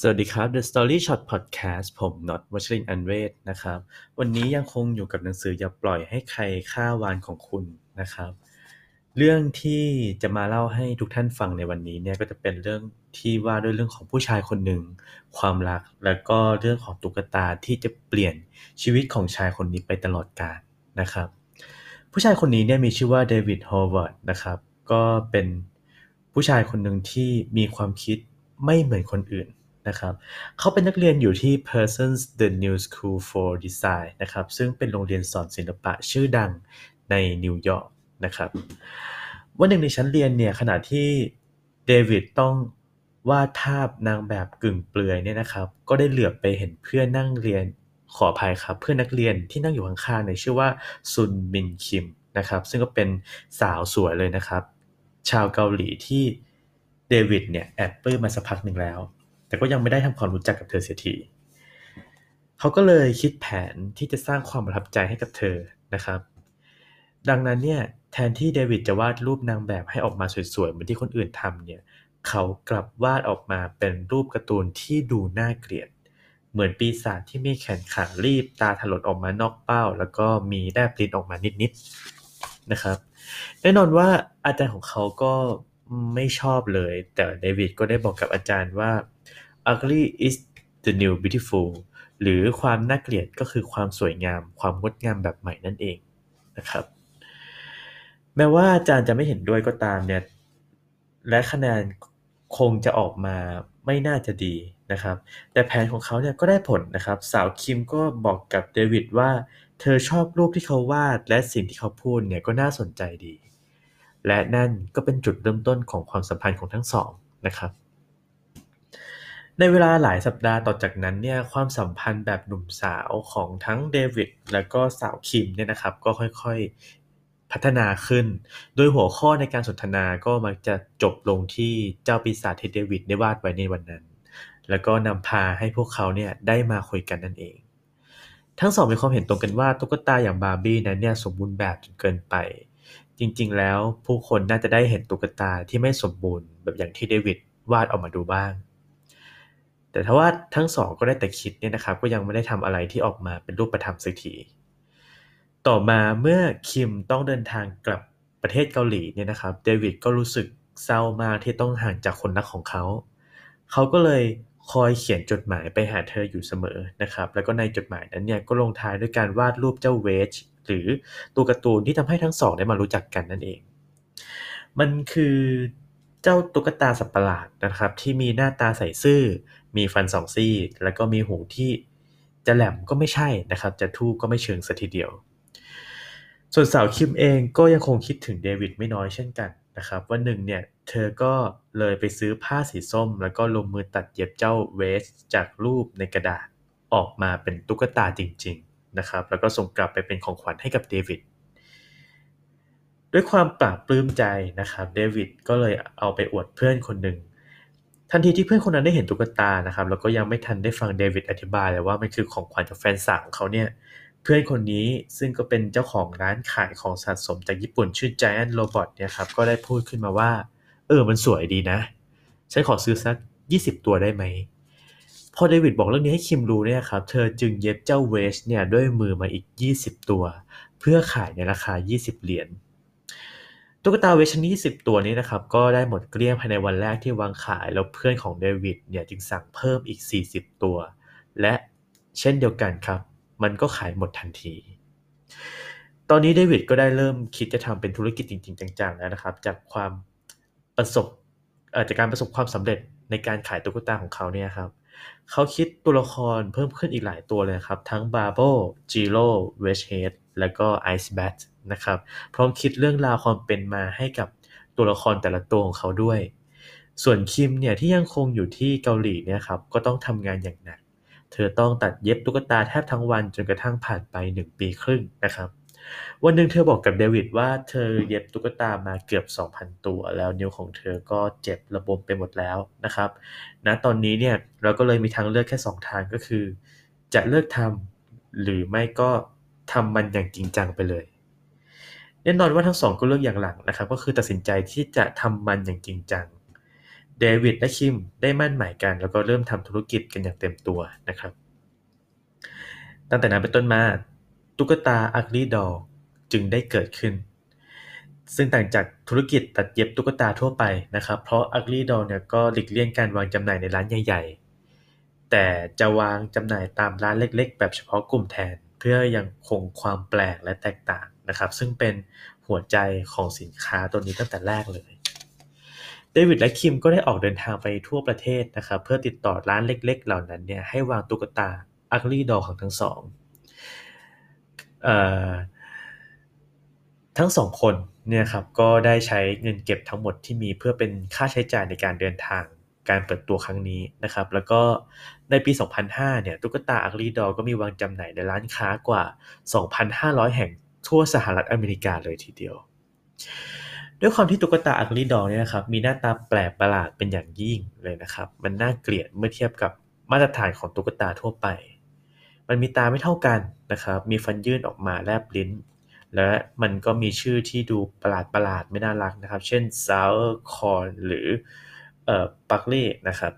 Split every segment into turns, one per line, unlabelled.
สวัสดีครับ The Story Shot Podcast ผมน็อตวัชรินอันเวศนะครับ วันนี้ยังคงอยู่กับหนังสืออย่าปล่อยให้ใครฆ่าวาฬของคุณนะครับ เรื่องที่จะมาเล่าให้ทุกท่านฟังในวันนี้เนี่ยก็จะเป็นเรื่องที่ว่าด้วยเรื่องของผู้ชายคนหนึ่ง ความรักแล้วก็เรื่องของตุ๊กตาที่จะเปลี่ยนชีวิตของชายคนนี้ไปตลอดกาลนะครับ ผู้ชายคนนี้เนี่ยมีชื่อว่าเดวิดฮอว์เวิร์ดนะครับ ก็เป็นผู้ชายคนหนึ่งที่มีความคิดไม่เหมือนคนอื่น นะครับเขาเป็นนักเรียนอยู่ที่ Parsons The New School for Design นะครับซึ่งเป็นโรงเรียนสอนศิลปะชื่อดังในนิวยอร์กนะครับวันหนึ่งในชั้นเรียนเนี่ยขณะที่เดวิดต้องวาดภาพนางแบบกึ่งเปลือยเนี่ยนะครับ ก็ได้เหลือบไปเห็นเพื่อนนั่งเรียนขออภัยครับ เพื่อนนักเรียนที่นั่งอยู่ข้างๆเนี่ยชื่อว่าซุนมินคิมนะครับ ซึ่งก็เป็นสาวสวยเลยนะครับ ชาวเกาหลีที่เดวิดเนี่ยแอบปลื้มมาสักพักหนึ่งแล้ว แต่ก็ยังไม่ได้ทำความรู้จักกับเธอเสียทีเขาก็เลยคิดแผนที่จะสร้างความประทับใจให้กับเธอนะครับ ดังนั้นเนี่ยแทนที่เดวิดจะวาดรูปนางแบบให้ออกมาสวยๆเหมือนที่คนอื่นทำเนี่ยเขากลับวาดออกมาเป็นรูปการ์ตูนที่ดูน่าเกลียด เหมือนปีศาจที่มีแขนขารีบตาถลนออกมานอกเป้า แล้วก็มีแลบลิ้นออกมานิดๆนะครับ แน่นอนว่าอาจารย์ของเขาก็ ไม่ชอบเลย แต่เดวิดก็ได้บอกกับอาจารย์ว่า ugly is the new beautiful หรือความน่าเกลียดก็คือความสวยงาม ความงดงามแบบใหม่นั่นเองนะครับ แม้ว่าอาจารย์จะไม่เห็นด้วยก็ตามเนี่ย และคะแนนคงจะออกมาไม่น่าจะดีนะครับ แต่แผนของเขาเนี่ยก็ได้ผลนะครับ สาวคิมก็บอกกับเดวิดว่า เธอชอบรูปที่เขาวาดและสิ่งที่เขาพูดเนี่ยก็น่าสนใจดี และนั่นก็เป็นจุดเริ่มต้นของความสัมพันธ์ของทั้งสองนะครับ ในเวลาหลายสัปดาห์ต่อจากนั้นเนี่ยความสัมพันธ์แบบหนุ่มสาวของทั้งเดวิดและก็สาวคิมเนี่ยนะครับก็ค่อยๆพัฒนาขึ้น โดยหัวข้อในการสนทนาก็มักจะจบลงที่เจ้าปีศาจที่เดวิดได้วาดไว้ในวันนั้น แล้วก็นำพาให้พวกเขาเนี่ยได้มาคุยกันนั่นเองทั้งสองมีความเห็นตรงกันว่าตุ๊กตาอย่างบาร์บี้นั้นเนี่ยสมบูรณ์แบบจนเกินไป จริง ๆ แล้วผู้คนน่าจะได้เห็นตุ๊กตาที่ไม่สมบูรณ์แบบอย่างที่เดวิดวาดออกมาดูบ้าง แต่ถ้าว่าทั้งสองก็ได้แต่คิดเนี่ยนะครับ ก็ยังไม่ได้ทำอะไรที่ออกมาเป็นรูปธรรมสักทีต่อมาเมื่อคิมต้องเดินทางกลับประเทศเกาหลีเนี่ยนะครับ เดวิดก็รู้สึกเศร้ามากที่ต้องห่างจากคนรักของเขา เขาก็เลยคอยเขียนจดหมายไปหาเธออยู่เสมอนะครับ แล้วก็ในจดหมายนั้นเนี่ยก็ลงท้ายด้วยการวาดรูปเจ้าเวจ หรือตัวการ์ตูนที่ทำให้ทั้งสองได้มารู้จักกันนั่นเอง มันคือเจ้าตุ๊กตาสัตว์ประหลาดนะครับ ที่มีหน้าตาใสซื่อ มีฟันสองซี่ แล้วก็มีหูที่จะแหลมก็ไม่ใช่นะครับ จะทู่ก็ไม่เชิงสัทีเดียว ส่วนสาวคิมเองก็ยังคงคิดถึงเดวิดไม่น้อยเช่นกันนะครับวันหนึ่งเนี่ยเธอก็เลยไปซื้อผ้าสีส้ม แล้วก็ลงมือตัดเย็บเจ้าเวสจากรูปในกระดาษออกมาเป็นตุ๊กตาจริง ๆ นะครับ แล้วก็ส่งกลับไปเป็นของขวัญให้กับเดวิดด้วยความปลาบปลื้มใจนะครับเดวิดก็เลยเอาไปอวดเพื่อนคนหนึ่งทันทีที่เพื่อนคนนั้นได้เห็นตุ๊กตานะครับ แล้วก็ยังไม่ทันได้ฟังเดวิดอธิบายเลยว่ามันคือของขวัญจากแฟนสาวของเขาเนี่ยเพื่อนคนนี้ซึ่งก็เป็นเจ้าของร้านขายของสะสมจากญี่ปุ่นชื่อ Giant Robot เนี่ยครับก็ได้พูดขึ้นมาว่า เออมันสวยดีนะ ฉันขอซื้อสัก 20 ตัวได้ไหม พอเดวิดบอกเรื่องนี้ให้คิมรู้เนี่ยครับ เธอจึงเย็บเจ้าเวชเนี่ยด้วยมือมาอีก 20 ตัว เพื่อขายในราคา 20 เหรียญตุ๊กตาเวชชนิด20ตัวนี้นะครับ ก็ได้หมดเกลี้ยงภายในวันแรกที่วางขาย แล้วเพื่อนของเดวิดเนี่ยจึงสั่งเพิ่มอีก 40 ตัว และเช่นเดียวกันครับ มันก็ขายหมดทันที ตอนนี้เดวิดก็ได้เริ่มคิดจะทำเป็นธุรกิจจริง ๆ จังๆแล้วนะครับ จากความประสบจากการประสบความสำเร็จในการขายตุ๊กตาของเขาเนี่ยครับ เขาคิดตัวละครเพิ่มขึ้นอีกหลายตัวเลยครับ ทั้ง b a r b o g i r o w e d g e h e a d แล้วก็ Ice Bat นะครับ พร้อมคิดเรื่องราวความเป็นมาให้กับตัวละครแต่ละตัวของเขาด้วย ส่วนคิมเนี่ยที่ยังคงอยู่ที่เกาหลีเนี่ยครับ ก็ต้องทำงานอย่างหนัก เธอต้องตัดเย็บตุ๊กตาแทบทั้งวันจนกระทั่งผ่านไป 1 ปีครึ่งนะครับ วันหนึ่งเธอบอกกับเดวิดว่าเธอเย็บตุ๊กตามาเกือบ 2,000 ตัว แล้วนิ้วของเธอก็เจ็บระบมไปหมดแล้วนะครับณตอนนี้เนี่ยเราก็เลยมีทางเลือกแค่ 2 ทางก็คือ จะเลิกทำหรือไม่ก็ทำมันอย่างจริงจังไปเลยแน่นอนว่าทั้งสองก็เลือกอย่างหลังนะครับ ก็คือตัดสินใจที่จะทำมันอย่างจริงจังเดวิดและคิมได้มั่นหมายกันแล้วก็เริ่มทำธุรกิจกันอย่างเต็มตัวนะครับ ตั้งแต่นั้นเป็นต้นมา ตุ๊กตาอักลีดอจึงได้เกิดขึ้น ซึ่งต่างจากธุรกิจตัดเย็บตุ๊กตาทั่วไปนะครับ เพราะอักลีดอเนี่ยก็หลีกเลี่ยงการวางจำหน่ายในร้านใหญ่ ๆ แต่จะวางจำหน่ายตามร้านเล็ก ๆ แบบเฉพาะกลุ่มแทน เพื่อยังคงความแปลกและแตกต่างนะครับ ซึ่งเป็นหัวใจของสินค้าตัวนี้ตั้งแต่แรกเลยเดวิดและคิมก็ได้ออกเดินทางไปทั่วประเทศนะครับ เพื่อติดต่อร้านเล็ก ๆ เหล่านั้นเนี่ยให้วางตุ๊กตาอักลีดอของทั้งสอง ทั้งสองคนเนี่ยครับก็ได้ใช้เงินเก็บทั้งหมดที่มีเพื่อเป็นค่าใช้จ่ายในการเดินทางการเปิดตัวครั้งนี้นะครับ แล้วก็ในปี 2005 เนี่ยตุ๊กตาอักลีดอก็มีวางจำหน่ายในร้านค้ากว่า 2,500 แห่งทั่วสหรัฐอเมริกาเลยทีเดียว ด้วยความที่ตุ๊กตาอักลีดอเนี่ยนะครับมีหน้าตาแปลกประหลาดเป็นอย่างยิ่งเลยนะครับ มันน่าเกลียดเมื่อเทียบกับมาตรฐานของตุ๊กตาทั่วไป มันมีตาไม่เท่ากันนะครับ มีฟันยื่นออกมาแลบลิ้น และมันก็มีชื่อที่ดูประหลาดประหลาดไม่น่ารักนะครับ เช่น sour corn หรือเอ่อปักเล่นะครับ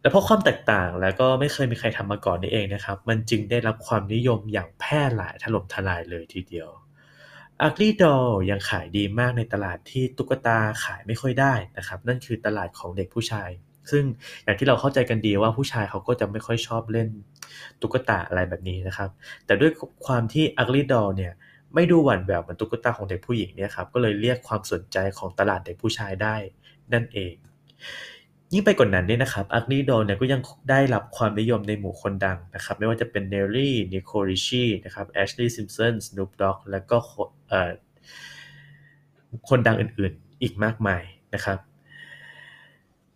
และเพราะความแตกต่างแล้วก็ไม่เคยมีใครทำมาก่อนนี่เองนะครับ มันจึงได้รับความนิยมอย่างแพร่หลายถล่มทลายเลยทีเดียวอาร์ l ี d ดอลยังขายดีมากในตลาดที่ตุ๊กตาขายไม่ค่อยได้นะครับ นั่นคือตลาดของเด็กผู้ชาย ซึ่งอย่างที่เราเข้าใจกันดีว่าผู้ชายเขาก็จะไม่ค่อยชอบเล่นตุ๊กตาอะไรแบบนี้นะครับ แต่ด้วยความที่อาร์ l ี d ดอเนี่ยไม่ดูหวั่นแหววเหมือนตุ๊กตาของเด็กผู้หญิงเนี่ยครับก็เลยเรียกความสนใจของตลาดเด็กผู้ชายได้นั่นเอง ยิ่งไปกว่านนั้นเนี่ยนะครับอักนีโดเนี่ยก็ยังได้รับความนิยมในหมู่คนดังนะครับ ไม่ว่าจะเป็นเนลลี่นิโคริชีนะครับแอชลีย์ซิมสันสโนปด็อกแล้วก็คนดังอื่นๆอีกมากมายนะครับ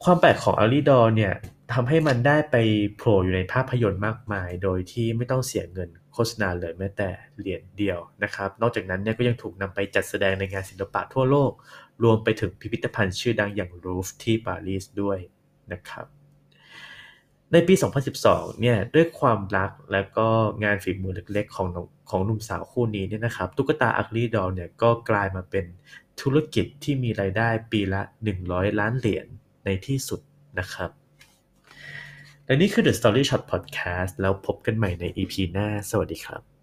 ความแปลกของอารีดอเนี่ยทำให้มันได้ไปโผล่อยู่ในภาพยนตร์มากมาย โดยที่ไม่ต้องเสียเงินโฆษณาเลยแม้แต่เหรียญเดียวนะครับ นอกจากนั้นเนี่ยก็ยังถูกนำไปจัดแสดงในงานศิลปะทั่วโลก รวมไปถึงพิพิธภัณฑ์ชื่อดังอย่างรูฟที่ปารีสด้วยนะครับ ในปี 2012 เนี่ยด้วยความรักและก็งานฝีมือเล็กๆ ของของหนุ่มสาวคู่นี้เนี่ยนะครับ ตุ๊กตาอักลีดอลเนี่ยก็กลายมาเป็นธุรกิจที่มีรายได้ปีละ 100 ล้านเหรียญ ในที่สุดนะครับ และนี่คือ The Story Shot Podcast แล้วพบกันใหม่ใน EP หน้า สวัสดีครับ